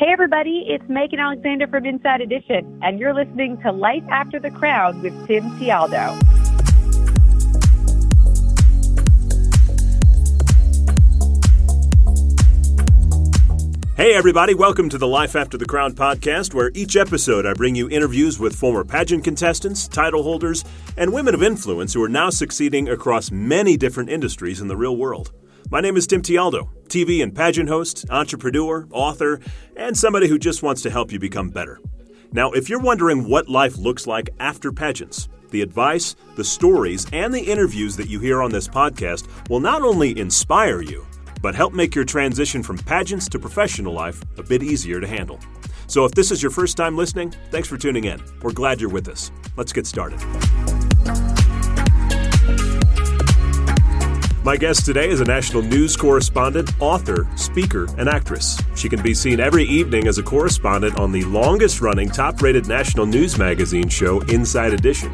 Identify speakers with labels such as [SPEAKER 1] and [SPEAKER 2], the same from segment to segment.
[SPEAKER 1] Hey, everybody, it's Megan Alexander from Inside Edition, and you're listening to Life After the Crown with Tim Tialdo.
[SPEAKER 2] Hey, everybody, welcome to the Life After the Crown podcast, where each episode I bring you interviews with former pageant contestants, title holders, and women of influence who are now succeeding across many different industries in the real world. My name is Tim Tialdo, TV and pageant host, entrepreneur, author, and somebody who just wants to help you become better. Now, if you're wondering what life looks like after pageants, the advice, the stories, and the interviews that you hear on this podcast will not only inspire you, but help make your transition from pageants to professional life a bit easier to handle. So if this is your first time listening, thanks for tuning in. We're glad you're with us. Let's get started. My guest today is a national news correspondent, author, speaker, and actress. She can be seen every evening as a correspondent on the longest running top rated national news magazine show, Inside Edition.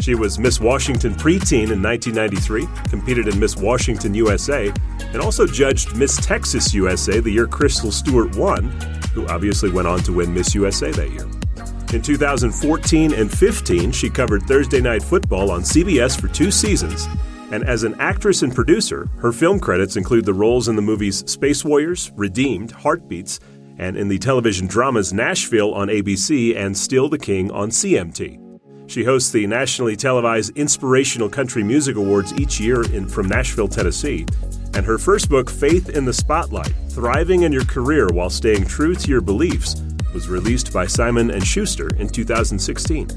[SPEAKER 2] She was Miss Washington preteen in 1993, competed in Miss Washington USA, and also judged Miss Texas USA the year Crystle Stewart won, who obviously went on to win Miss USA that year. In 2014 and 15, she covered Thursday Night Football on CBS for two seasons. And as an actress and producer, her film credits include the roles in the movies Space Warriors, Redeemed, Heartbeats, and in the television dramas Nashville on ABC and Still the King on CMT. She hosts the nationally televised Inspirational Country Music Awards each year in, from Nashville, Tennessee. And her first book, Faith in the Spotlight Thriving in Your Career While Staying True to Your Beliefs, was released by Simon and Schuster in 2016.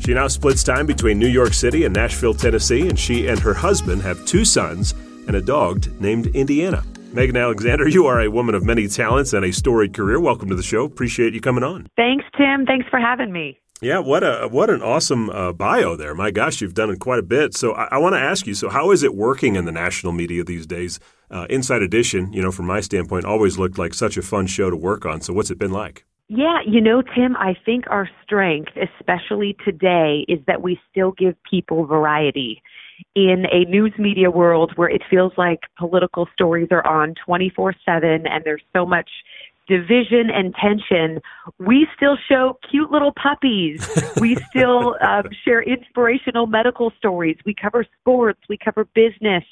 [SPEAKER 2] She now splits time between New York City and Nashville, Tennessee, and she and her husband have two sons and a dog named Indiana. Megan Alexander, you are a woman of many talents and a storied career. Welcome to the show. Appreciate you coming on.
[SPEAKER 1] Thanks, Tim. Thanks for having me.
[SPEAKER 2] Yeah, what a what an awesome uh, bio there. My gosh, you've done it quite a bit. So I, I want to ask you. So how is it working in the national media these days? Uh, Inside Edition, you know, from my standpoint, always looked like such a fun show to work on. So what's it been like?
[SPEAKER 1] Yeah, you know, Tim, I think our strength, especially today, is that we still give people variety. In a news media world where it feels like political stories are on 24 7 and there's so much division and tension, we still show cute little puppies. we still um, share inspirational medical stories. We cover sports. We cover business.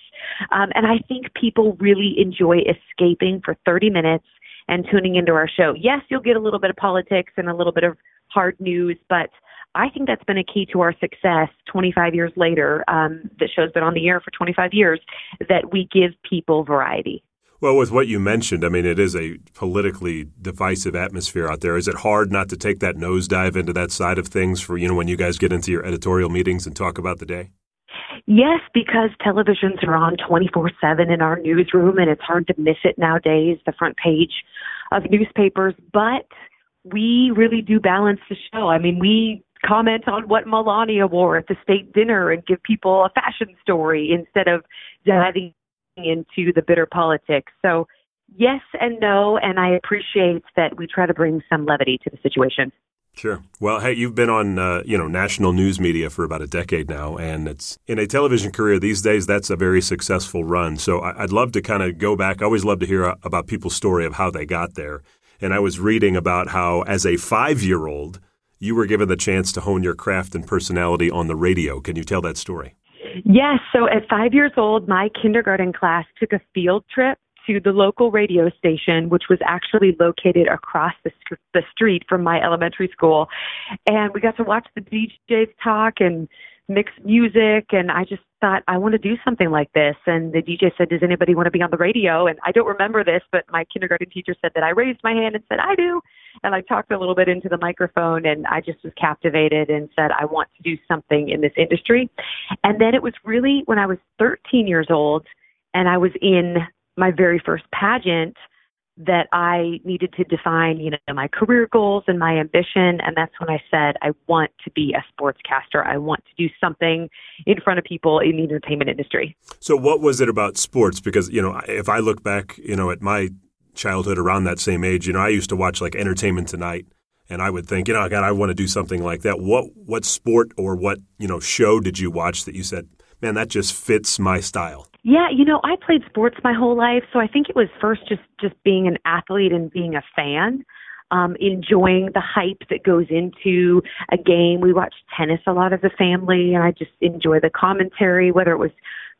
[SPEAKER 1] Um, and I think people really enjoy escaping for 30 minutes and tuning into our show. Yes, you'll get a little bit of politics and a little bit of hard news, but I think that's been a key to our success 25 years later. Um, the show's been on the air for 25 years, that we give people variety.
[SPEAKER 2] Well, with what you mentioned, I mean, it is a politically divisive atmosphere out there. Is it hard not to take that nosedive into that side of things for, you know, when you guys get into your editorial meetings and talk about the day?
[SPEAKER 1] Yes, because televisions are on 24 7 in our newsroom, and it's hard to miss it nowadays, the front page of newspapers. But we really do balance the show. I mean, we comment on what Melania wore at the state dinner and give people a fashion story instead of diving into the bitter politics. So, yes and no, and I appreciate that we try to bring some levity to the situation.
[SPEAKER 2] Sure. Well, hey, you've been on uh, you know national news media for about a decade now, and it's in a television career these days. That's a very successful run. So I'd love to kind of go back. I always love to hear about people's story of how they got there. And I was reading about how, as a five-year-old, you were given the chance to hone your craft and personality on the radio. Can you tell that story?
[SPEAKER 1] Yes. So at five years old, my kindergarten class took a field trip to the local radio station, which was actually located across the, the street from my elementary school. And we got to watch the DJs talk and mix music. And I just thought, I want to do something like this. And the DJ said, Does anybody want to be on the radio? And I don't remember this, but my kindergarten teacher said that I raised my hand and said, I do. And I talked a little bit into the microphone and I just was captivated and said, I want to do something in this industry. And then it was really when I was 13 years old and I was in my very first pageant that I needed to define, you know, my career goals and my ambition. And that's when I said, I want to be a sportscaster. I want to do something in front of people in the entertainment industry.
[SPEAKER 2] So, what was it about sports? Because, you know, if I look back, you know, at my childhood around that same age, you know, I used to watch like Entertainment Tonight. And I would think, you know, God, I want to do something like that. What what sport or what you know show did you watch that you said, man, that just fits my style?
[SPEAKER 1] Yeah, you know, I played sports my whole life, so I think it was first just just being an athlete and being a fan. um, enjoying the hype that goes into a game. We watched tennis a lot as a family, and I just enjoy the commentary, whether it was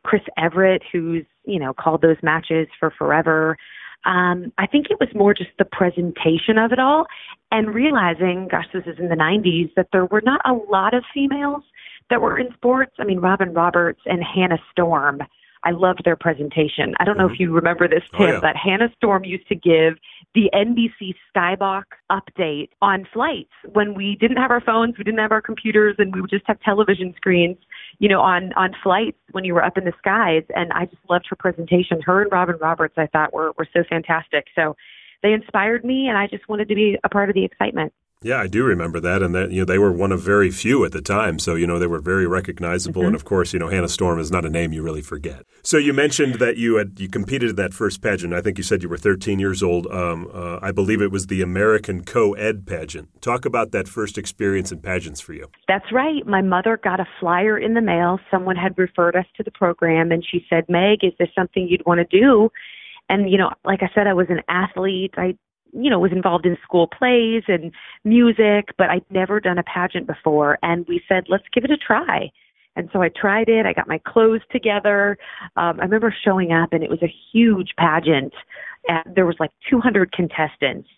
[SPEAKER 1] Chris Evert, who's, you know, called those matches for forever. Um, I think it was more just the presentation of it all and realizing, gosh, this is in the 90s, that there were not a lot of females that were in sports. I mean, Robin Roberts and Hannah Storm I loved their presentation. I don't know if mm-hmm. you remember this, Tim, oh, yeah. but Hannah Storm used to give the NBC Skybox update on flights when we didn't have our phones, we didn't have our computers, and we would just have television screens, you know, on on flights when you were up in the skies. And I just loved her presentation. Her and Robin Roberts, I thought, were were so fantastic. So they inspired me, and I just wanted to be a part of the excitement.
[SPEAKER 2] Yeah, I do remember that, and that you know they were one of very few at the time, so you know they were very recognizable. Mm-hmm. And of course, you know Hannah Storm is not a name you really forget. So you mentioned that you had you competed in that first pageant. I think you said you were 13 years old. Um, uh, I believe it was the American Co-ed pageant. Talk about that first experience in pageants for you.
[SPEAKER 1] That's right. My mother got a flyer in the mail. Someone had referred us to the program, and she said, "Meg, is this something you'd want to do?" And you know, like I said, I was an athlete. I you know, was involved in school plays and music, but I'd never done a pageant before. And we said, let's give it a try. And so I tried it. I got my clothes together. Um, I remember showing up, and it was a huge pageant. And there was like 200 contestants,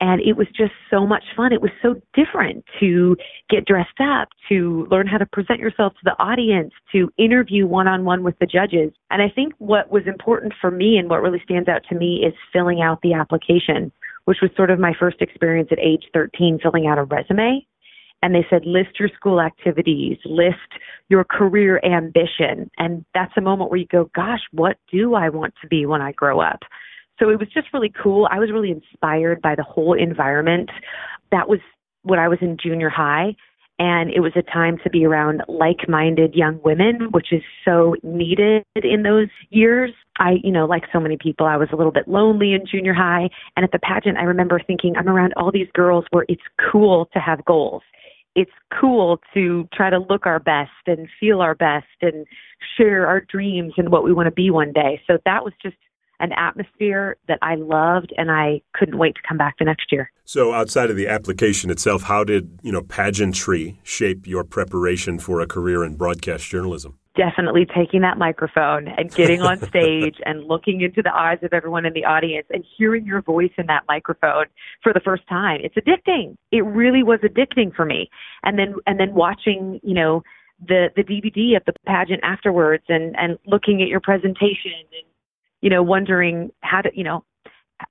[SPEAKER 1] and it was just so much fun. It was so different to get dressed up, to learn how to present yourself to the audience, to interview one on one with the judges. And I think what was important for me and what really stands out to me is filling out the application which was sort of my first experience at age 13 filling out a resume. And they said, list your school activities, list your career ambition. And that's a moment where you go, gosh, what do I want to be when I grow up? So it was just really cool. I was really inspired by the whole environment. That was when I was in junior high and it was a time to be around like-minded young women which is so needed in those years i you know like so many people i was a little bit lonely in junior high and at the pageant i remember thinking i'm around all these girls where it's cool to have goals it's cool to try to look our best and feel our best and share our dreams and what we want to be one day so that was just an atmosphere that I loved and I couldn't wait to come back the next year.
[SPEAKER 2] So outside of the application itself, how did, you know, pageantry shape your preparation for a career in broadcast journalism?
[SPEAKER 1] Definitely taking that microphone and getting on stage and looking into the eyes of everyone in the audience and hearing your voice in that microphone for the first time. It's addicting. It really was addicting for me. And then and then watching, you know, the the DVD of the pageant afterwards and and looking at your presentation and you know, wondering how to, you know,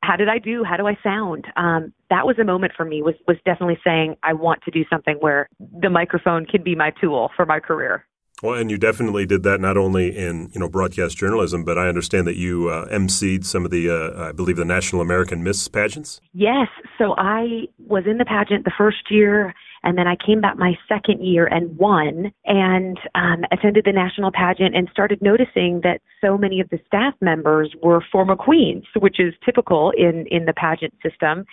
[SPEAKER 1] how did I do? How do I sound? Um, that was a moment for me. Was was definitely saying I want to do something where the microphone can be my tool for my career.
[SPEAKER 2] Well, and you definitely did that not only in you know broadcast journalism, but I understand that you uh, emceed some of the, uh, I believe, the National American Miss pageants.
[SPEAKER 1] Yes, so I was in the pageant the first year, and then I came back my second year and won and um, attended the national pageant and started noticing that so many of the staff members were former queens, which is typical in, in the pageant system.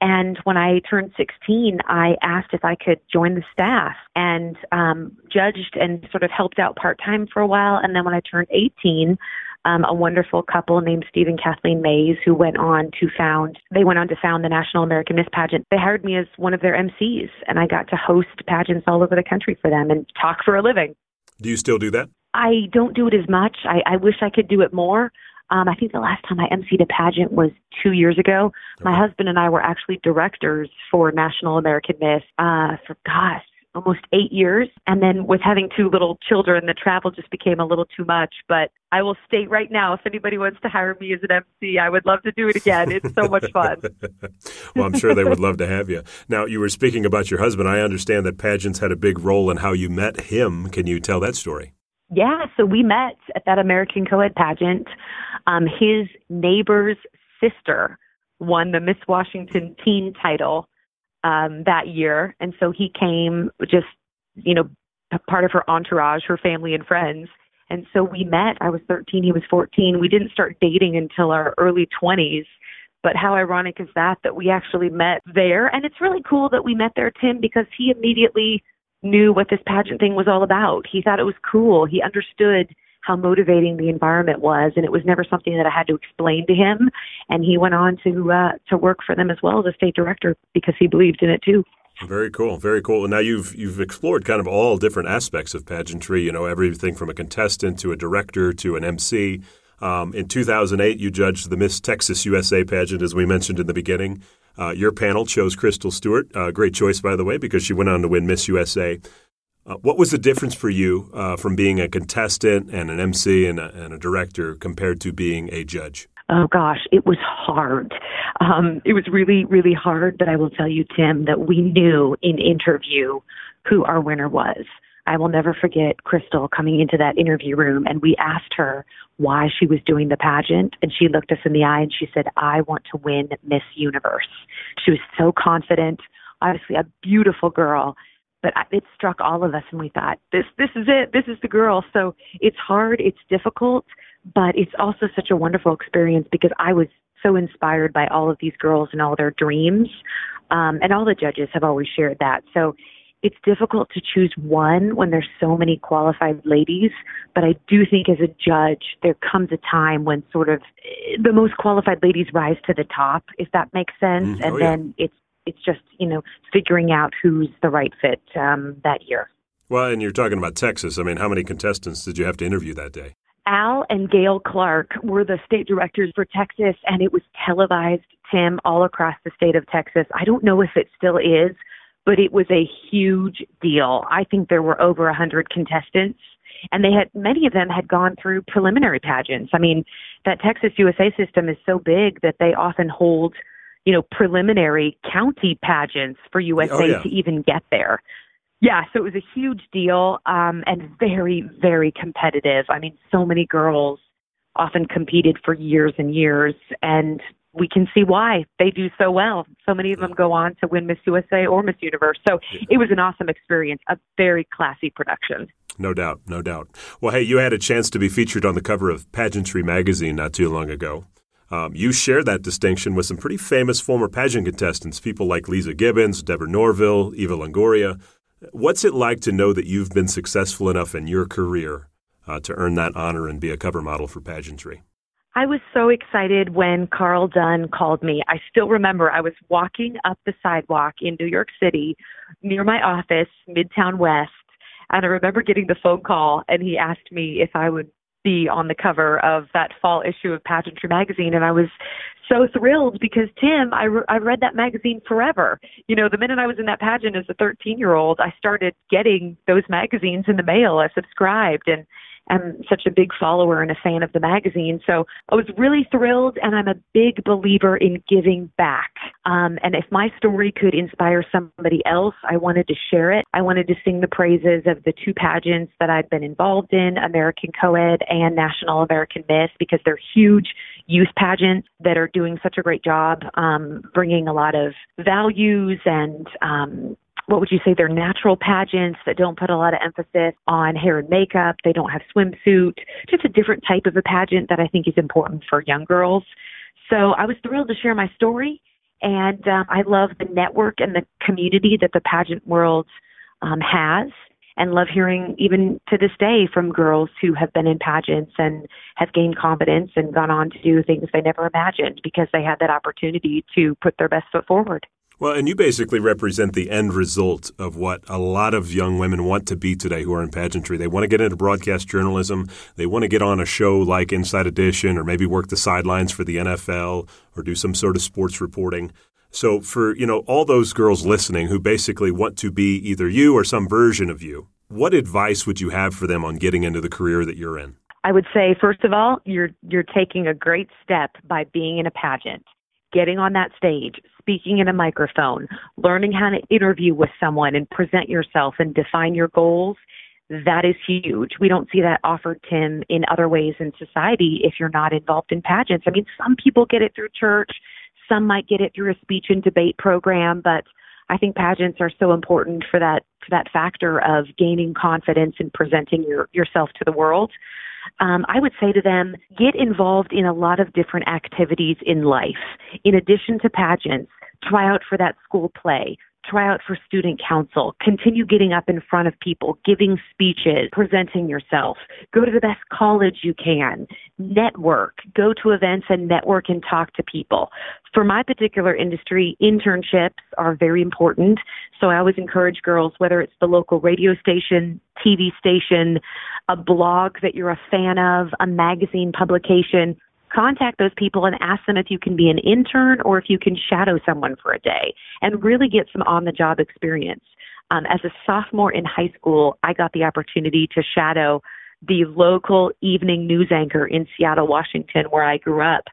[SPEAKER 1] And when I turned 16, I asked if I could join the staff and um, judged and sort of helped out part time for a while. And then when I turned 18, um, a wonderful couple named Steve and Kathleen Mays who went on to found they went on to found the National American Miss pageant. They hired me as one of their MCs and I got to host pageants all over the country for them and talk for a living.
[SPEAKER 2] Do you still do that?
[SPEAKER 1] I don't do it as much. I, I wish I could do it more. Um, I think the last time I emceed a pageant was two years ago. Okay. My husband and I were actually directors for National American Miss uh, for gosh, almost eight years. And then with having two little children, the travel just became a little too much. But I will state right now, if anybody wants to hire me as an MC, I would love to do it again. It's so much fun.
[SPEAKER 2] well, I'm sure they would love to have you. Now, you were speaking about your husband. I understand that pageants had a big role in how you met him. Can you tell that story?
[SPEAKER 1] Yeah, so we met at that American Co-ed pageant. Um, his neighbor's sister won the Miss Washington teen title um, that year, and so he came just you know part of her entourage, her family and friends. And so we met. I was 13, he was 14. We didn't start dating until our early 20s. But how ironic is that that we actually met there? And it's really cool that we met there, Tim, because he immediately knew what this pageant thing was all about. He thought it was cool. He understood how motivating the environment was, and it was never something that I had to explain to him. And he went on to uh, to work for them as well as a state director because he believed in it too.
[SPEAKER 2] Very cool, very cool. And now you've you've explored kind of all different aspects of pageantry. You know, everything from a contestant to a director to an MC. Um, in 2008, you judged the Miss Texas USA pageant, as we mentioned in the beginning. Uh, your panel chose Crystle Stewart. Uh, great choice, by the way, because she went on to win Miss USA. Uh, what was the difference for you uh, from being a contestant and an MC and a, and a, director compared to being a judge?
[SPEAKER 1] Oh gosh, it was hard. Um, it was really, really hard. But I will tell you, Tim, that we knew in interview who our winner was. I will never forget Crystle coming into that interview room and we asked her why she was doing the pageant and she looked us in the eye and she said, I want to win Miss Universe. She was so confident, obviously a beautiful girl, but it struck all of us and we thought, this, this is it. This is the girl. So it's hard. It's difficult, but it's also such a wonderful experience because I was so inspired by all of these girls and all their dreams. Um, and all the judges have always shared that. So it's difficult to choose one when there's so many qualified ladies, but I do think as a judge, there comes a time when sort of eh, the most qualified ladies rise to the top, if that makes sense,
[SPEAKER 2] mm,
[SPEAKER 1] and
[SPEAKER 2] oh,
[SPEAKER 1] then it's it's just you know figuring out who's the right fit um, that year.
[SPEAKER 2] Well, and you're talking about Texas. I mean, how many contestants did you have to interview that day?
[SPEAKER 1] Al and Gail Clark were the state directors for Texas, and it was televised, Tim, all across the state of Texas. I don't know if it still is, but it was a huge deal. I think there were over a hundred contestants and they had many of them had gone through preliminary pageants. I mean, that Texas USA system is so big that they often hold, you know, preliminary county pageants for USA
[SPEAKER 2] oh, yeah.
[SPEAKER 1] to even get there. Yeah, so it was a huge deal um, and very, very competitive. I mean, so many girls often competed for years and years, and we can see why they do so well. So many of them go on to win Miss USA or Miss Universe. So it was an awesome experience, a very classy production.
[SPEAKER 2] No doubt, no doubt. Well, hey, you had a chance to be featured on the cover of Pageantry magazine not too long ago. Um, you share that distinction with some pretty famous former pageant contestants, people like Leeza Gibbons, Deborah Norville, Eva Longoria. What's it like to know that you've been successful enough in your career uh, to earn that honor and be a cover model for pageantry?
[SPEAKER 1] I was so excited when Carl Dunn called me. I still remember I was walking up the sidewalk in New York City near my office, Midtown West, and I remember getting the phone call and he asked me if I would be on the cover of that fall issue of Pageantry magazine and I was so thrilled because Tim I re- I read that magazine forever. You know, the minute I was in that pageant as a 13-year-old, I started getting those magazines in the mail. I subscribed and am such a big follower and a fan of the magazine. So I was really thrilled, and I'm a big believer in giving back. Um, and if my story could inspire somebody else, I wanted to share it. I wanted to sing the praises of the two pageants that I've been involved in American Coed and National American Miss because they're huge youth pageants that are doing such a great job um, bringing a lot of values and um, what would you say they're natural pageants that don't put a lot of emphasis on hair and makeup. They don't have swimsuit. Just a different type of a pageant that i think is important for young girls. So i was thrilled to share my story and um, i love the network and the community that the pageant world um, has and love hearing even to this day from girls who have been in pageants and have gained confidence and gone on to do things they never imagined because they had that opportunity to put their best foot forward.
[SPEAKER 2] Well, and you basically represent the end result of what a lot of young women want to be today who are in pageantry. They want to get into broadcast journalism. They want to get on a show like Inside Edition or maybe work the sidelines for the NFL or do some sort of sports reporting. So for, you know, all those girls listening who basically want to be either you or some version of you, what advice would you have for them on getting into the career that you're in?
[SPEAKER 1] I would say first of all, you're you're taking a great step by being in a pageant getting on that stage, speaking in a microphone, learning how to interview with someone and present yourself and define your goals, that is huge. We don't see that offered, Tim, in other ways in society if you're not involved in pageants. I mean, some people get it through church, some might get it through a speech and debate program, but I think pageants are so important for that for that factor of gaining confidence and presenting your, yourself to the world um, I would say to them, get involved in a lot of different activities in life. In addition to pageants, try out for that school play, try out for student council, continue getting up in front of people, giving speeches, presenting yourself, go to the best college you can, network, go to events and network and talk to people. For my particular industry, internships are very important. So I always encourage girls, whether it's the local radio station, TV station, a blog that you're a fan of, a magazine publication, contact those people and ask them if you can be an intern or if you can shadow someone for a day and really get some on the job experience. Um, as a sophomore in high school, I got the opportunity to shadow the local evening news anchor in Seattle, Washington, where I grew up.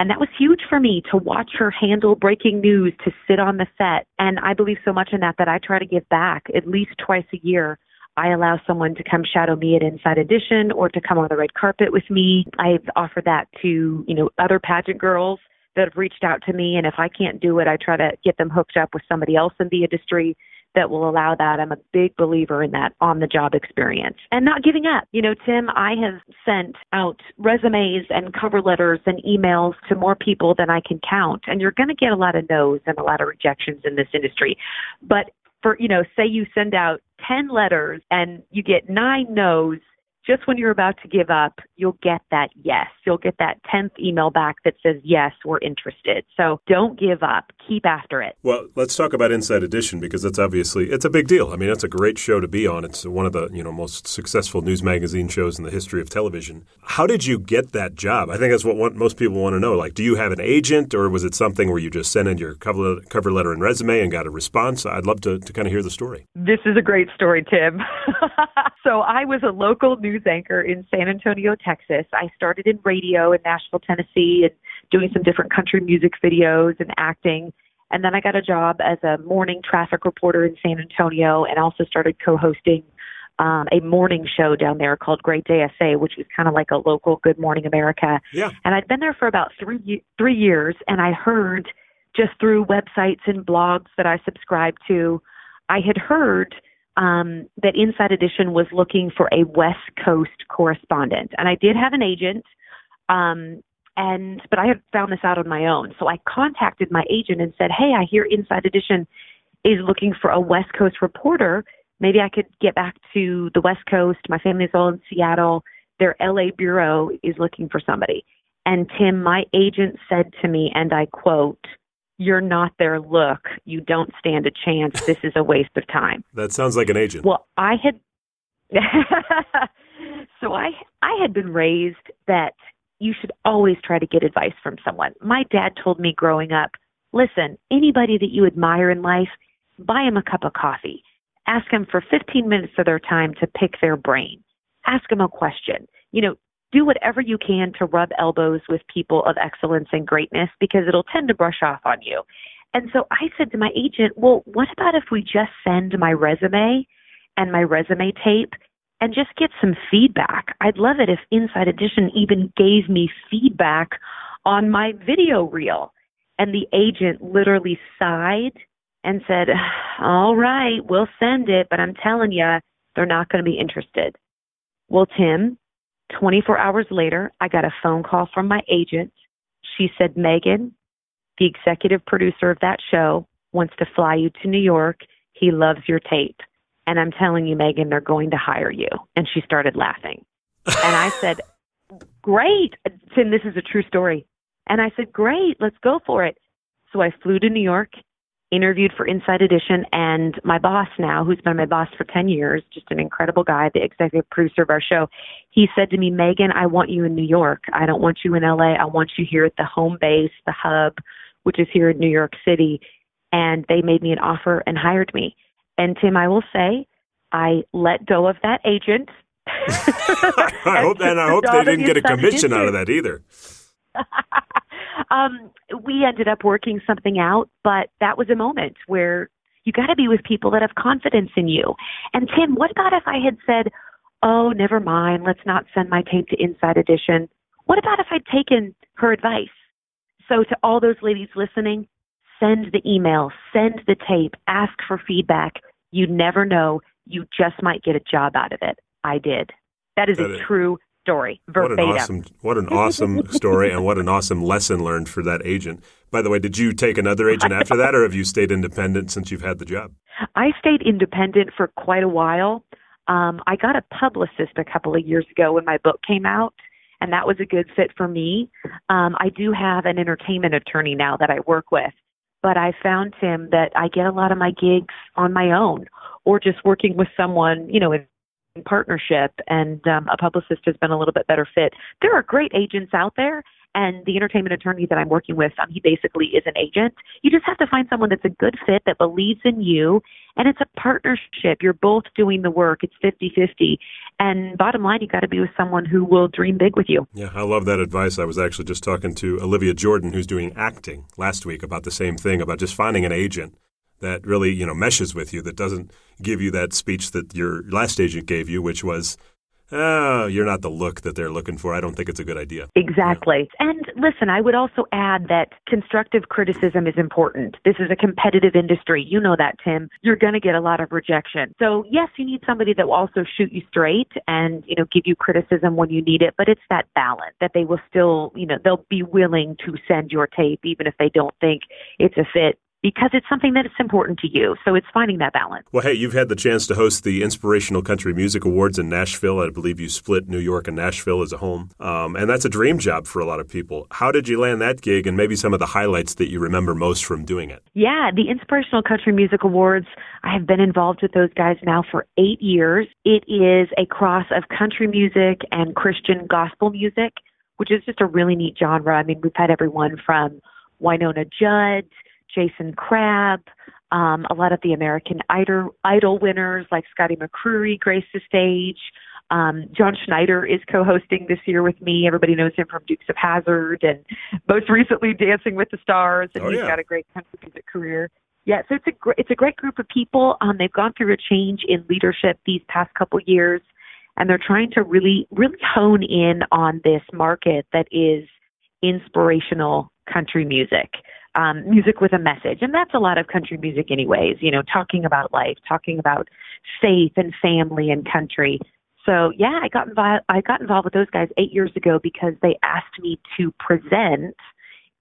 [SPEAKER 1] And that was huge for me to watch her handle breaking news, to sit on the set. And I believe so much in that that I try to give back at least twice a year I allow someone to come shadow me at Inside Edition or to come on the red carpet with me. I've offered that to, you know, other pageant girls that have reached out to me. And if I can't do it, I try to get them hooked up with somebody else in the industry that will allow that. I'm a big believer in that on the job experience and not giving up. You know, Tim, I have sent out resumes and cover letters and emails to more people than I can count. And you're going to get a lot of no's and a lot of rejections in this industry. But for, you know, say you send out 10 letters and you get nine no's, just when you're about to give up, you'll get that yes. You'll get that 10th email back that says, yes, we're interested. So don't give up. Keep after it.
[SPEAKER 2] Well, let's talk about Inside Edition because that's obviously, it's a big deal. I mean, it's a great show to be on. It's one of the, you know, most successful news magazine shows in the history of television. How did you get that job? I think that's what one, most people want to know. Like, do you have an agent or was it something where you just sent in your cover, cover letter and resume and got a response? I'd love to, to kind of hear the story.
[SPEAKER 1] This is a great story, Tim. so I was a local news anchor in San Antonio, Texas. I started in radio in Nashville, Tennessee, and doing some different country music videos and acting. And then I got a job as a morning traffic reporter in San Antonio and also started co hosting um, a morning show down there called Great Day SA, which was kind of like a local Good Morning America.
[SPEAKER 2] Yeah.
[SPEAKER 1] And I'd been there for about three three years, and I heard just through websites and blogs that I subscribed to, I had heard um, that Inside Edition was looking for a West Coast correspondent, and I did have an agent, um, and but I had found this out on my own. So I contacted my agent and said, "Hey, I hear Inside Edition is looking for a West Coast reporter. Maybe I could get back to the West Coast. My family's all in Seattle. Their LA bureau is looking for somebody." And Tim, my agent said to me, and I quote you're not their look. You don't stand a chance. This is a waste of time.
[SPEAKER 2] That sounds like an agent.
[SPEAKER 1] Well, I had so I I had been raised that you should always try to get advice from someone. My dad told me growing up, listen, anybody that you admire in life, buy them a cup of coffee. Ask them for 15 minutes of their time to pick their brain. Ask them a question. You know, do whatever you can to rub elbows with people of excellence and greatness because it'll tend to brush off on you. And so I said to my agent, well, what about if we just send my resume and my resume tape and just get some feedback? I'd love it if Inside Edition even gave me feedback on my video reel. And the agent literally sighed and said, all right, we'll send it, but I'm telling you, they're not going to be interested. Well, Tim, 24 hours later, I got a phone call from my agent. She said, Megan, the executive producer of that show, wants to fly you to New York. He loves your tape. And I'm telling you, Megan, they're going to hire you. And she started laughing. and I said, Great. Tim, this is a true story. And I said, Great, let's go for it. So I flew to New York interviewed for Inside Edition, and my boss now, who's been my boss for 10 years, just an incredible guy, the executive producer of our show, he said to me, Megan, I want you in New York. I don't want you in LA. I want you here at the home base, the hub, which is here in New York City. And they made me an offer and hired me. And Tim, I will say, I let go of that agent.
[SPEAKER 2] I hope, and I hope they didn't get a commission out of that either.
[SPEAKER 1] um, we ended up working something out, but that was a moment where you got to be with people that have confidence in you. And Tim, what about if I had said, "Oh, never mind, let's not send my tape to Inside Edition." What about if I'd taken her advice? So to all those ladies listening, send the email, send the tape, ask for feedback. You never know, you just might get a job out of it. I did. That is that a is. true story verbatim.
[SPEAKER 2] What an awesome, what an awesome story, and what an awesome lesson learned for that agent. By the way, did you take another agent after that, or have you stayed independent since you've had the job?
[SPEAKER 1] I stayed independent for quite a while. Um, I got a publicist a couple of years ago when my book came out, and that was a good fit for me. Um, I do have an entertainment attorney now that I work with, but I found him that I get a lot of my gigs on my own or just working with someone, you know, in partnership and um, a publicist has been a little bit better fit. There are great agents out there and the entertainment attorney that I'm working with, um, he basically is an agent. You just have to find someone that's a good fit that believes in you, and it's a partnership. You're both doing the work. It's 50-50. And bottom line, you got to be with someone who will dream big with you.
[SPEAKER 2] Yeah, I love that advice. I was actually just talking to Olivia Jordan, who's doing acting last week, about the same thing about just finding an agent that really you know meshes with you that doesn't give you that speech that your last agent gave you which was oh, you're not the look that they're looking for. I don't think it's a good idea.
[SPEAKER 1] Exactly. Yeah. And listen, I would also add that constructive criticism is important. This is a competitive industry. You know that, Tim. You're going to get a lot of rejection. So, yes, you need somebody that will also shoot you straight and, you know, give you criticism when you need it, but it's that balance that they will still, you know, they'll be willing to send your tape even if they don't think it's a fit because it's something that is important to you. So it's finding that balance.
[SPEAKER 2] Well, hey, you've had the chance to host the Inspirational Country Music Awards in Nashville. I believe you split New York and Nashville as a home. Um, and that's a dream job for a lot of people. How did you land that gig and maybe some of the highlights that you remember most from doing it?
[SPEAKER 1] Yeah, the Inspirational Country Music Awards, I have been involved with those guys now for eight years. It is a cross of country music and Christian gospel music, which is just a really neat genre. I mean, we've had everyone from Wynonna Judd Jason Crabb, um, a lot of the American Idol, Idol winners like Scotty McCreery grace the stage. Um, John Schneider is co-hosting this year with me. Everybody knows him from Dukes of Hazzard and most recently Dancing with the Stars, and
[SPEAKER 2] oh,
[SPEAKER 1] he's
[SPEAKER 2] yeah.
[SPEAKER 1] got a great country music career. Yeah, so it's a great it's a great group of people. Um, they've gone through a change in leadership these past couple years, and they're trying to really really hone in on this market that is inspirational country music um, music with a message. And that's a lot of country music, anyways, you know, talking about life, talking about faith and family and country. So yeah, I got involved. I got involved with those guys eight years ago because they asked me to present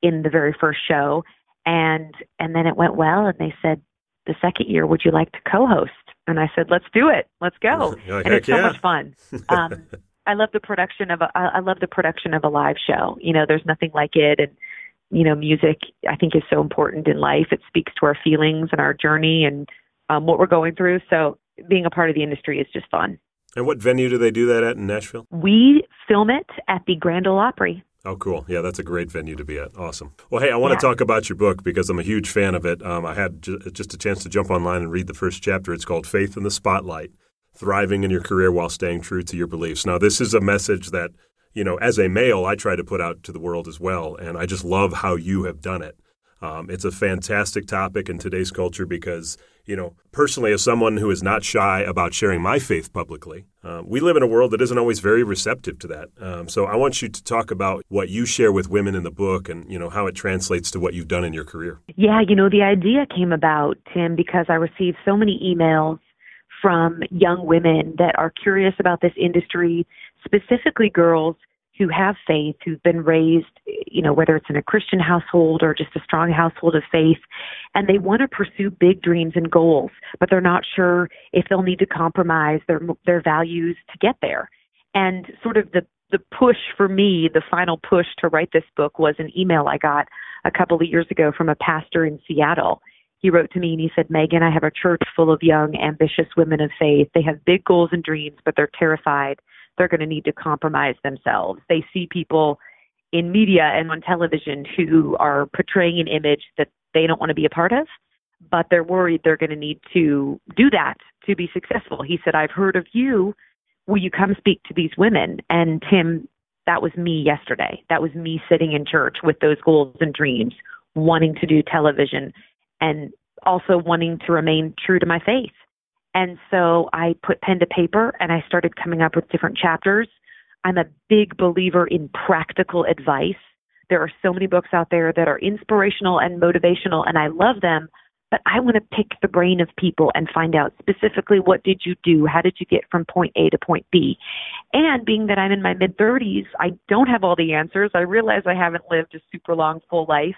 [SPEAKER 1] in the very first show, and and then it went well, and they said the second year, would you like to co-host? And I said, let's do it, let's go.
[SPEAKER 2] Like,
[SPEAKER 1] and it's
[SPEAKER 2] yeah.
[SPEAKER 1] so much fun. Um, I love the production of a I love the production of a live show. You know, there's nothing like it, and you know, music I think is so important in life. It speaks to our feelings and our journey and um, what we're going through. So being a part of the industry is just fun.
[SPEAKER 2] And what venue do they do that at in Nashville?
[SPEAKER 1] We film it at the Grand Ole Opry.
[SPEAKER 2] Oh, cool. Yeah, that's a great venue to be at. Awesome. Well, hey, I want
[SPEAKER 1] Yeah.
[SPEAKER 2] to talk about your book because I'm a huge fan of it. Um, I had ju- just a chance to jump online and read the first chapter. It's called Faith in the Spotlight Thriving in Your Career While Staying True to Your Beliefs. Now, this is a message that, you know, as a male, I try to put out to the world as well. And I just love how you have done it. Um, it's a fantastic topic in today's culture because, you know, personally, as someone who is not shy about sharing my faith publicly, uh, we live in a world that isn't always very receptive to that. Um, so I want you to talk about what you share with women in the book and, you know, how it translates to what you've done in your career.
[SPEAKER 1] Yeah, you know, the idea came about, Tim, because I received so many emails from young women that are curious about this industry, specifically girls who have faith, who've been raised, you know, whether it's in a Christian household or just a strong household of faith, and they want to pursue big dreams and goals, but they're not sure if they'll need to compromise their their values to get there. And sort of the the push for me, the final push to write this book was an email I got a couple of years ago from a pastor in Seattle. He wrote to me and he said, Megan, I have a church full of young, ambitious women of faith. They have big goals and dreams, but they're terrified they're going to need to compromise themselves. They see people in media and on television who are portraying an image that they don't want to be a part of, but they're worried they're going to need to do that to be successful. He said, I've heard of you. Will you come speak to these women? And Tim, that was me yesterday. That was me sitting in church with those goals and dreams, wanting to do television and also wanting to remain true to my faith. And so I put pen to paper and I started coming up with different chapters. I'm a big believer in practical advice. There are so many books out there that are inspirational and motivational, and I love them, but I want to pick the brain of people and find out specifically what did you do? How did you get from point A to point B? And being that I'm in my mid 30s, I don't have all the answers. I realize I haven't lived a super long, full life.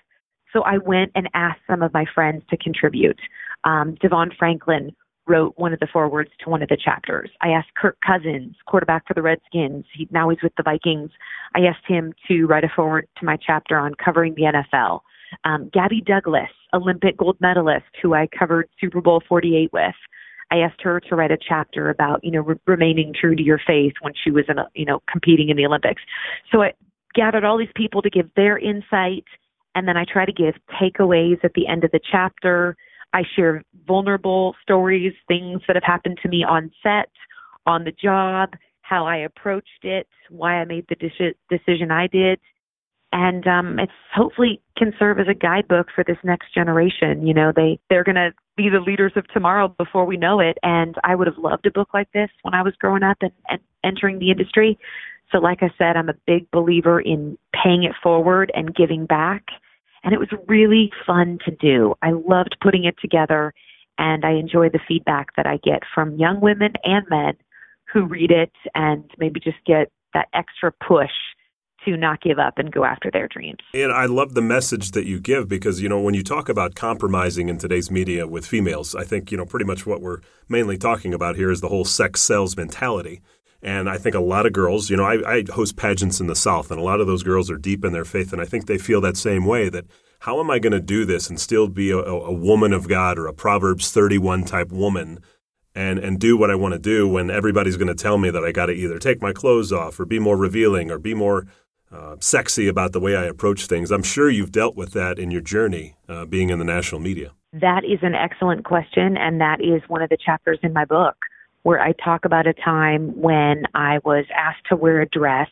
[SPEAKER 1] So I went and asked some of my friends to contribute. Um, DeVon Franklin wrote one of the forewords to one of the chapters. I asked Kirk Cousins, quarterback for the Redskins. He, now he's with the Vikings. I asked him to write a foreword to my chapter on covering the NFL. Um, Gabby Douglas, Olympic gold medalist, who I covered Super Bowl 48 with. I asked her to write a chapter about, you know, re- remaining true to your faith when she was in, a, you know, competing in the Olympics. So I gathered all these people to give their insight, and then I try to give takeaways at the end of the chapter I share vulnerable stories, things that have happened to me on set, on the job, how I approached it, why I made the de- decision I did. And um, it's hopefully can serve as a guidebook for this next generation. You know, they they're to be the leaders of tomorrow before we know it. And I would have loved a book like this when I was growing up and, and entering the industry. So, like I said, I'm a big believer in paying it forward and giving back and it was really fun to do. I loved putting it together, and I enjoy the feedback that I get from young women and men who read it and maybe just get that extra push to not give up and go after their dreams.
[SPEAKER 2] And I love the message that you give because, you know, when you talk about compromising in today's media with females, I think, you know, pretty much what we're mainly talking about here is the whole sex sells mentality. And I think a lot of girls, you know, I, I, host pageants in the South, and a lot of those girls are deep in their faith. And I think they feel that same way that how am I going to do this and still be a, a, woman of God or a Proverbs 31 type woman and, and do what I want to do when everybody's going to tell me that I got to either take my clothes off or be more revealing or be more uh, sexy about the way I approach things? I'm sure you've dealt with that in your journey uh, being in the national media.
[SPEAKER 1] That is an excellent question, and that is one of the chapters in my book where I talk about a time when I was asked to wear a dress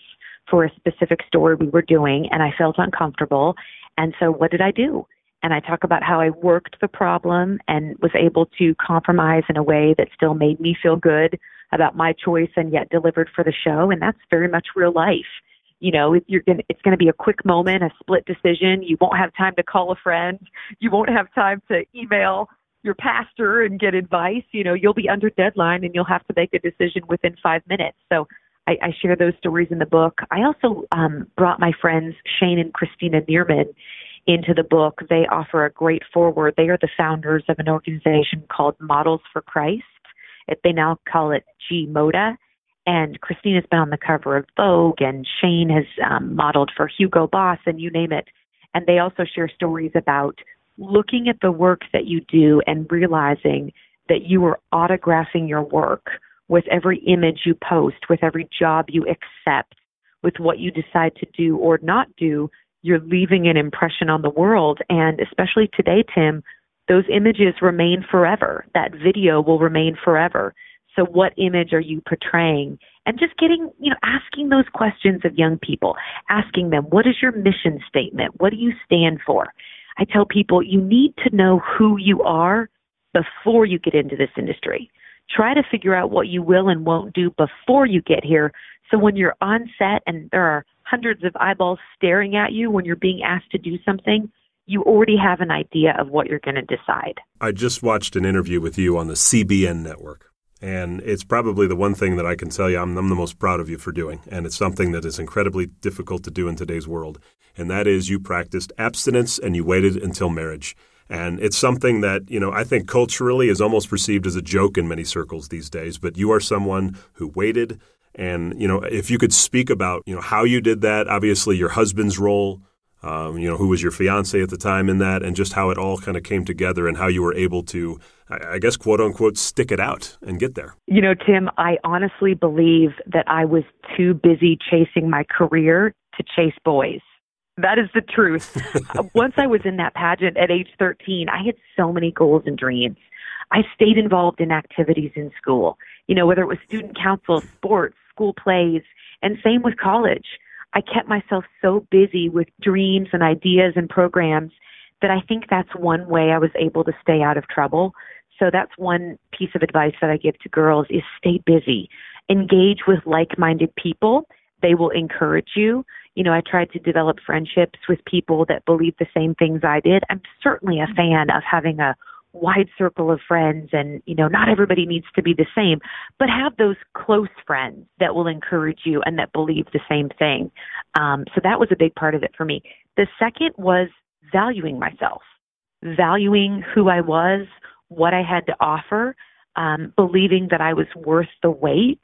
[SPEAKER 1] for a specific story we were doing and I felt uncomfortable. And so what did I do? And I talk about how I worked the problem and was able to compromise in a way that still made me feel good about my choice and yet delivered for the show. And that's very much real life. You know, you're gonna, it's going to be a quick moment, a split decision. You won't have time to call a friend. You won't have time to email your pastor and get advice. You know, you'll be under deadline and you'll have to make a decision within five minutes. So I, I share those stories in the book. I also um, brought my friends Shane and Christina Neerman into the book. They offer a great foreword. They are the founders of an organization called Models for Christ. They now call it G Moda. And Christina's been on the cover of Vogue, and Shane has um, modeled for Hugo Boss, and you name it. And they also share stories about looking at the work that you do and realizing that you are autographing your work with every image you post, with every job you accept, with what you decide to do or not do, you're leaving an impression on the world. And especially today, Tim, those images remain forever. That video will remain forever. So what image are you portraying? And just getting, you know, asking those questions of young people, asking them, what is your mission statement? What do you stand for? I tell people you need to know who you are before you get into this industry. Try to figure out what you will and won't do before you get here. So when you're on set and there are hundreds of eyeballs staring at you when you're being asked to do something, you already have an idea of what you're going to decide.
[SPEAKER 2] I just watched an interview with you on the CBN network. And it's probably the one thing that I can tell you I'm, I'm, the most proud of you for doing. And it's something that is incredibly difficult to do in today's world. And that is you practiced abstinence and you waited until marriage. And it's something that, you know, I think culturally is almost perceived as a joke in many circles these days. But you are someone who waited. And, you know, if you could speak about, you know, how you did that, obviously your husband's role, um, you know, who was your fiance at the time in that, and just how it all kind of came together and how you were able to, I guess, quote unquote, stick it out and get there.
[SPEAKER 1] You know, Tim, I honestly believe that I was too busy chasing my career to chase boys. That is the truth. Once I was in that pageant at age 13, I had so many goals and dreams. I stayed involved in activities in school, you know, whether it was student council, sports, school plays, and same with college. I kept myself so busy with dreams and ideas and programs that I think that's one way I was able to stay out of trouble. So that's one piece of advice that I give to girls is stay busy. Engage with like-minded people. They will encourage you. You know, I tried to develop friendships with people that believe the same things I did. I'm certainly a fan of having a wide circle of friends and you know not everybody needs to be the same but have those close friends that will encourage you and that believe the same thing. Um, so that was a big part of it for me. The second was valuing myself valuing who i was what i had to offer um, believing that i was worth the wait.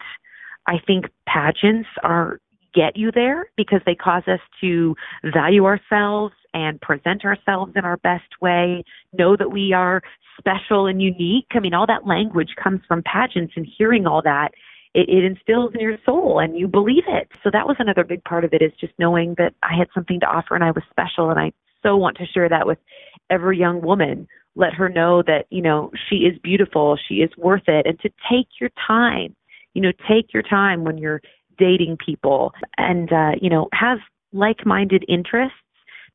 [SPEAKER 1] I think pageants are get you there because they cause us to value ourselves and present ourselves in our best way, know that we are special and unique. I mean, all that language comes from pageants and hearing all that. It, it instills in your soul and you believe it. So that was another big part of it is just knowing that I had something to offer and I was special. And I so want to share that with every young woman. Let her know that, you know, she is beautiful, she is worth it, and to take your time. You know, take your time when you're dating people and, uh, you know, have like minded interests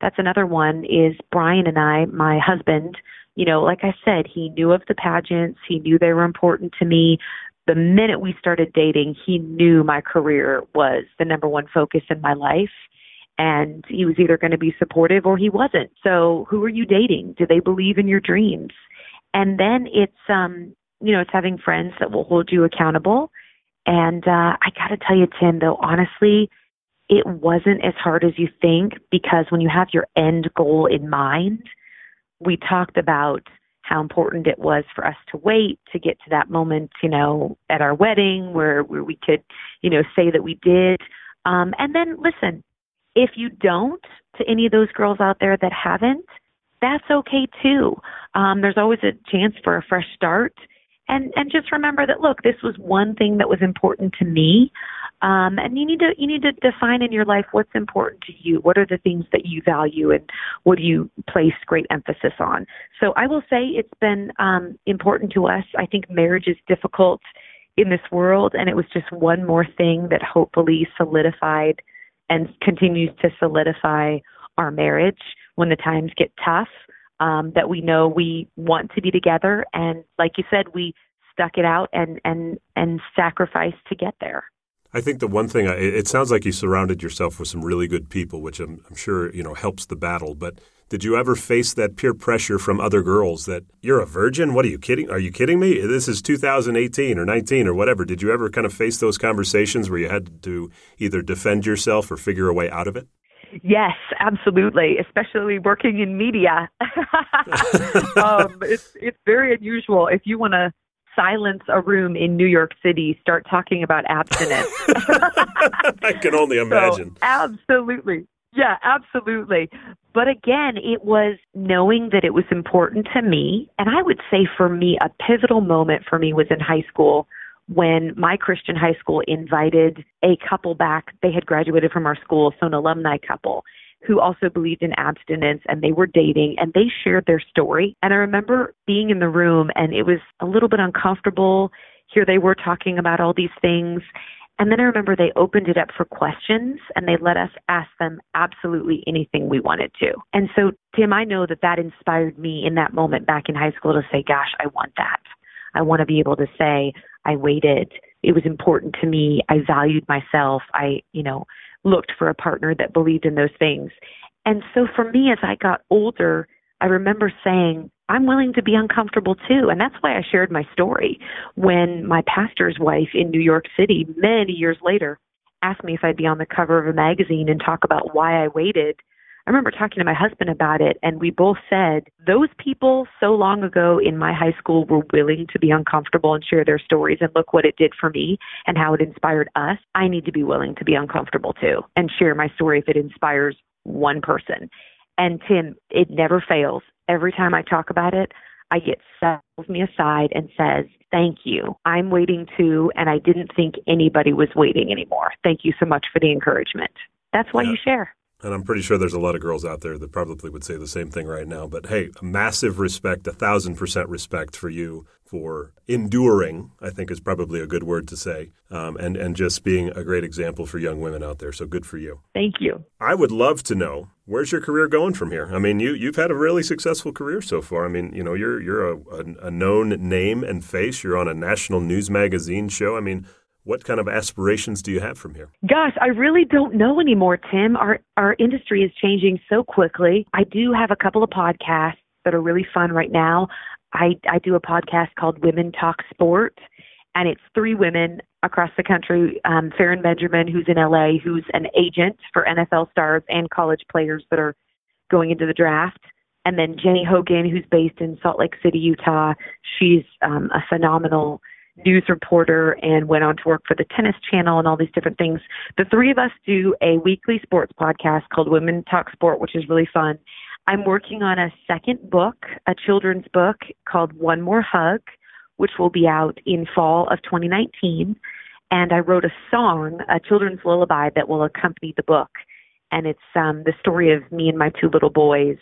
[SPEAKER 1] that's another one is Brian and I, my husband, you know, like I said, he knew of the pageants, he knew they were important to me. The minute we started dating, he knew my career was the number one focus in my life. And he was either going to be supportive or he wasn't. So, who are you dating? Do they believe in your dreams? And then it's, um, you know, it's having friends that will hold you accountable. And uh, I got to tell you, Tim, though, honestly, it wasn't as hard as you think because when you have your end goal in mind, we talked about how important it was for us to wait to get to that moment, you know, at our wedding where, where we could, you know, say that we did. Um, and then listen, if you don't, to any of those girls out there that haven't, that's okay too. Um, there's always a chance for a fresh start. And and just remember that look, this was one thing that was important to me. Um, and you need to you need to define in your life what's important to you. What are the things that you value, and what do you place great emphasis on? So I will say it's been um, important to us. I think marriage is difficult in this world, and it was just one more thing that hopefully solidified and continues to solidify our marriage when the times get tough. Um, that we know we want to be together, and like you said, we stuck it out and and and sacrificed to get there.
[SPEAKER 2] I think the one thing it sounds like you surrounded yourself with some really good people, which I'm, I'm, sure you know helps the battle. But did you ever face that peer pressure from other girls that you're a virgin? What are you kidding? Are you kidding me? This is 2018 or 19 or whatever. Did you ever kind of face those conversations where you had to either defend yourself or figure a way out of it?
[SPEAKER 1] Yes, absolutely. Especially working in media, um, it's it's very unusual. If you want to silence a room in New York City, start talking about abstinence.
[SPEAKER 2] I can only imagine.
[SPEAKER 1] So, absolutely. Yeah, absolutely. But again, it was knowing that it was important to me. And I would say for me, a pivotal moment for me was in high school when my Christian high school invited a couple back. They had graduated from our school, so an alumni couple who also believed in abstinence and they were dating and they shared their story. And I remember being in the room and it was a little bit uncomfortable. Here they were talking about all these things. And then I remember they opened it up for questions and they let us ask them absolutely anything we wanted to. And so, Tim, I know that that inspired me in that moment back in high school to say, gosh, I want that. I want to be able to say, I waited. It was important to me. I valued myself. I, you know, looked for a partner that believed in those things. And so for me, as I got older, I remember saying, I'm willing to be uncomfortable too. And that's why I shared my story when my pastor's wife in New York City, many years later, asked me if I'd be on the cover of a magazine and talk about why I waited I remember talking to my husband about it, and we both said those people so long ago in my high school were willing to be uncomfortable and share their stories, and look what it did for me and how it inspired us. I need to be willing to be uncomfortable too and share my story if it inspires one person. And Tim, it never fails. Every time I talk about it, I get pulls me aside and says, Thank you. I'm waiting too, and I didn't think anybody was waiting anymore. Thank you so much for the encouragement. That's why yeah. you share.
[SPEAKER 2] And I'm pretty sure there's a lot of girls out there that probably would say the same thing right now. But hey, massive respect, a thousand percent respect for you for enduring, I think is probably a good word to say, um, and, and just being a great example for young women out there. So good for you.
[SPEAKER 1] Thank you.
[SPEAKER 2] I would love to know where's your career going from here? I mean, you, you've had a really successful career so far. I mean, you know, you're, you're a, a, a known name and face. You're on a national news magazine show. I mean, what kind of aspirations do you have from here?
[SPEAKER 1] Gosh, I really don't know anymore, Tim. Our our industry is changing so quickly. I do have a couple of podcasts that are really fun right now. I, I do a podcast called Women Talk Sport, and it's three women across the country. Um, Farron Benjamin, who's in LA, who's an agent for NFL stars and college players that are going into the draft. And then Jenny Hogan, who's based in Salt Lake City, Utah. She's um, a phenomenal news reporter and went on to work for the Tennis Channel and all these different things. The three of us do a weekly sports podcast called Women Talk Sport, which is really fun. I'm working on a second book, a children's book called One More Hug, which will be out in fall of 2019. And I wrote a song, a children's lullaby that will accompany the book. And it's um, the story of me and my two little boys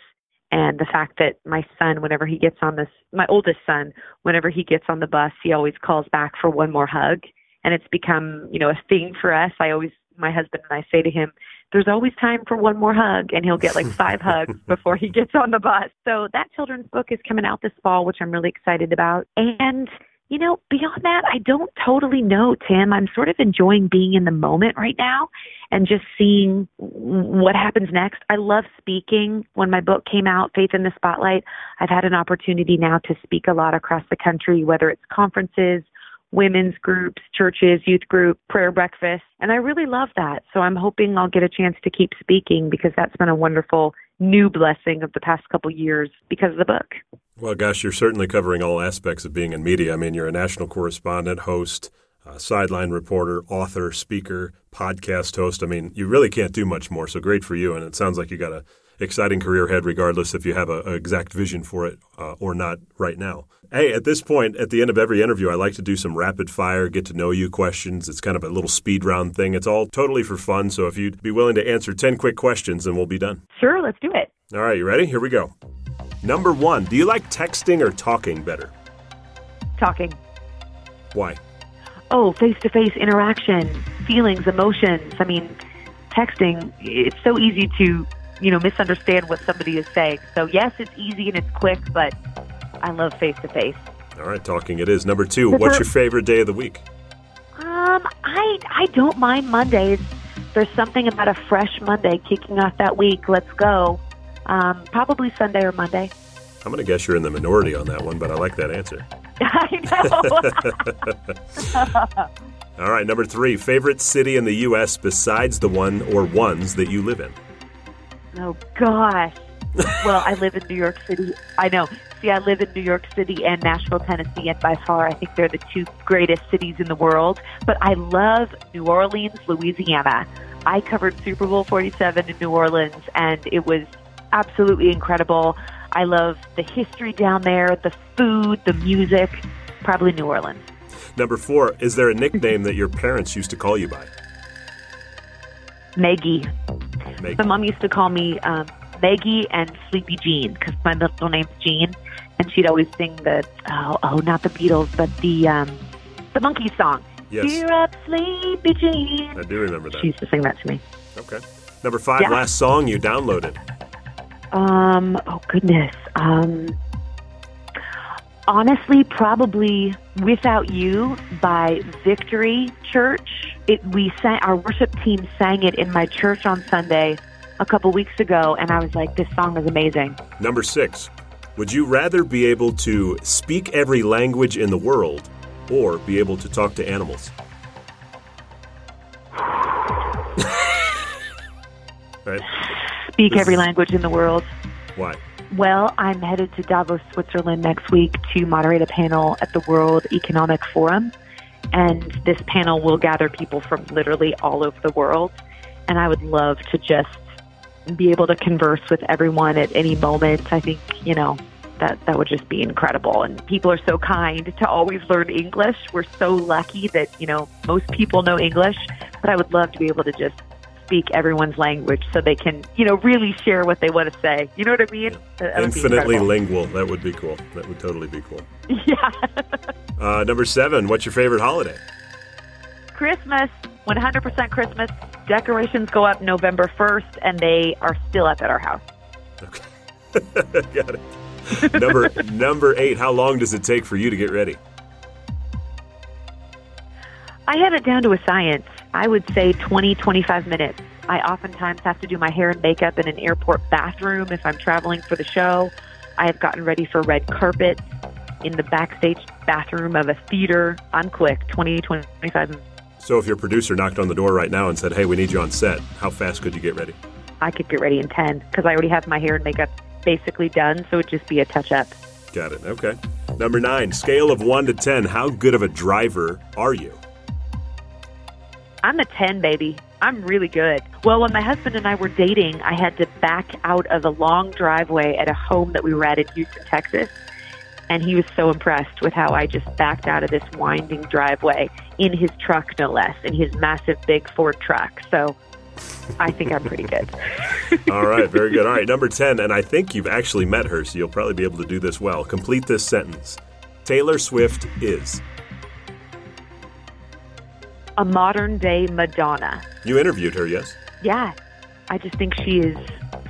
[SPEAKER 1] and the fact that my son whenever he gets on this my oldest son whenever he gets on the bus he always calls back for one more hug. And it's become you know a thing for us. I always my husband and i say to him there's always time for one more hug and he'll get like five hugs before he gets on the bus. So that children's book is coming out this fall which i'm really excited about. And you know, beyond that, I don't totally know, Tim. I'm sort of enjoying being in the moment right now and just seeing what happens next. I love speaking. When my book came out, Faith in the Spotlight, I've had an opportunity now to speak a lot across the country, whether it's conferences, women's groups, churches, youth group, prayer breakfast. And I really love that. So I'm hoping I'll get a chance to keep speaking because that's been a wonderful new blessing of the past couple years because of the book.
[SPEAKER 2] Well, gosh, you're certainly covering all aspects of being in media. I mean, you're a national correspondent, host, uh, sideline reporter, author, speaker, podcast host. I mean, you really can't do much more. So great for you. And it sounds like you got a exciting career ahead, regardless if you have an exact vision for it uh, or not right now. Hey, at this point, at the end of every interview, I like to do some rapid fire, get to know you questions. It's kind of a little speed round thing. It's all totally for fun. So if you'd be willing to answer 10 quick questions, then we'll be done.
[SPEAKER 1] Sure, let's do it.
[SPEAKER 2] All right, you ready? Here we go. Number one, do you like texting or talking better?
[SPEAKER 1] Talking.
[SPEAKER 2] Why?
[SPEAKER 1] Oh, face to face interaction, feelings, emotions. I mean, texting, it's so easy to, you know, misunderstand what somebody is saying. So, yes, it's easy and it's quick, but I love face to face.
[SPEAKER 2] All right, talking it is. Number two, what's your favorite day of the week?
[SPEAKER 1] Um, I I don't mind Mondays. There's something about a fresh Monday kicking off that week. Let's go. Um, probably Sunday or Monday.
[SPEAKER 2] I'm going to guess you're in the minority on that one, but I like that answer.
[SPEAKER 1] I
[SPEAKER 2] know. All right, number three, favorite city in the U.S. besides the one or ones that you live in?
[SPEAKER 1] Oh, gosh. well, I live in New York City. I know. See, I live in New York City and Nashville, Tennessee, and by far, I think they're the two greatest cities in the world. But I love New Orleans, Louisiana. I covered Super Bowl 47 in New Orleans, and it was absolutely incredible. I love the history down there, the food, the music, probably New Orleans.
[SPEAKER 2] Number four, is there a nickname that your parents used to call you by?
[SPEAKER 1] Maggie.
[SPEAKER 2] Maggie.
[SPEAKER 1] My mom used to call me um, Maggie and Sleepy Jean because my middle name's Jean, and she'd always sing the oh, oh not the Beatles, but the um, the Monkees song.
[SPEAKER 2] Yes.
[SPEAKER 1] Cheer up, Sleepy Jean.
[SPEAKER 2] I do remember that.
[SPEAKER 1] She used to sing that to me.
[SPEAKER 2] Okay. Number five,
[SPEAKER 1] Yeah.
[SPEAKER 2] last song you downloaded.
[SPEAKER 1] Um, oh goodness. Um, honestly, probably "Without You" by Victory Church. It we sang our worship team sang it in my church on Sunday a couple weeks ago, and I was like, "This song is amazing."
[SPEAKER 2] Number six, would you rather be able to speak every language in the world or be able to talk to animals? right?
[SPEAKER 1] Speak every language in the world.
[SPEAKER 2] Why?
[SPEAKER 1] Well, I'm headed to Davos, Switzerland next week to moderate a panel at the World Economic Forum. And this panel will gather people from literally all over the world. And I would love to just be able to converse with everyone at any moment. I think, you know, that, that would just be incredible. And people are so kind to always learn English. We're so lucky that, you know, most people know English. But I would love to be able to just speak everyone's language so they can, you know, really share what they want to say. You know what I mean? That- that would be
[SPEAKER 2] Infinitely lingual. That would be cool. That would totally be cool.
[SPEAKER 1] Yeah.
[SPEAKER 2] Uh, number seven, what's your favorite holiday?
[SPEAKER 1] Christmas, 100% Christmas. Decorations go up November 1st, and they are still up at our house. Okay.
[SPEAKER 2] Got it. Number number eight, how long does it take for you to get ready?
[SPEAKER 1] I have it down to a science. I would say 20, 25 minutes. I oftentimes have to do my hair and makeup in an airport bathroom if I'm traveling for the show. I have gotten ready for red carpet in the backstage bathroom of a theater on Click 20, 25
[SPEAKER 2] So if your producer knocked on the door right now and said, hey, we need you on set, how fast could you get ready?
[SPEAKER 1] I could get ready in 10 because I already have my hair and makeup basically done, so it'd just be a touch up.
[SPEAKER 2] Got it. Okay. Number nine, scale of one to 10. How good of a driver are you?
[SPEAKER 1] I'm a 10, baby. I'm really good. Well, when my husband and I were dating, I had to back out of a long driveway at a home that we were at in Houston, Texas. And he was so impressed with how I just backed out of this winding driveway in his truck, no less, in his massive big Ford truck. So I think I'm pretty good.
[SPEAKER 2] All right, very good. All right, number 10, and I think you've actually met her, so you'll probably be able to do this well. Complete this sentence Taylor Swift is.
[SPEAKER 1] A modern day Madonna.
[SPEAKER 2] You interviewed her, yes?
[SPEAKER 1] Yeah. I just think she is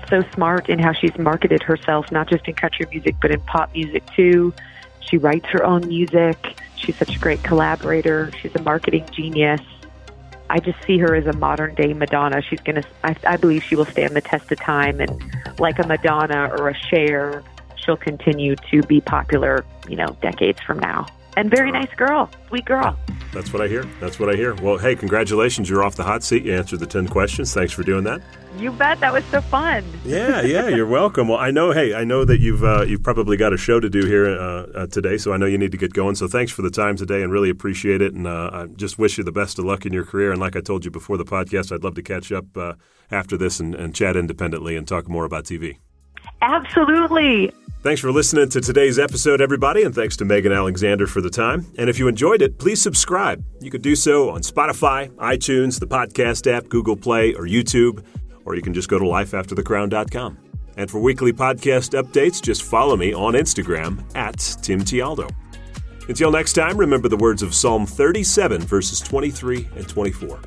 [SPEAKER 1] so smart in how she's marketed herself, not just in country music, but in pop music too. She writes her own music. She's such a great collaborator. She's a marketing genius. I just see her as a modern day Madonna. She's going to, I, believe she will stand the test of time. And like a Madonna or a Cher, she'll continue to be popular, you know, decades from now. And very nice girl, sweet girl.
[SPEAKER 2] That's what I hear. That's what I hear. Well, hey, congratulations. You're off the hot seat. You answered the 10 questions. Thanks for doing that.
[SPEAKER 1] You bet. That was so fun.
[SPEAKER 2] yeah, yeah, you're welcome. Well, I know, hey, I know that you've uh, you've probably got a show to do here uh, uh, today, so I know you need to get going. So thanks for the time today and really appreciate it. And uh, I just wish you the best of luck in your career. And like I told you before the podcast, I'd love to catch up uh, after this and, and chat independently and talk more about TV.
[SPEAKER 1] Absolutely.
[SPEAKER 2] Thanks for listening to today's episode, everybody, and thanks to Megan Alexander for the time. And if you enjoyed it, please subscribe. You could do so on Spotify, iTunes, the podcast app, Google Play, or YouTube, or you can just go to lifeafterthecrown.com. And for weekly podcast updates, just follow me on Instagram at Tim Tialdo. Until next time, remember the words of Psalm 37, verses 23 and 24.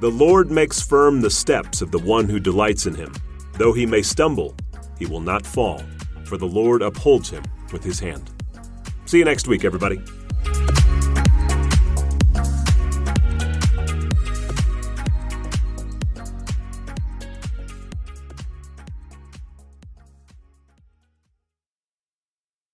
[SPEAKER 2] The Lord makes firm the steps of the one who delights in him. Though he may stumble, he will not fall, for the Lord upholds him with his hand. See you next week, everybody.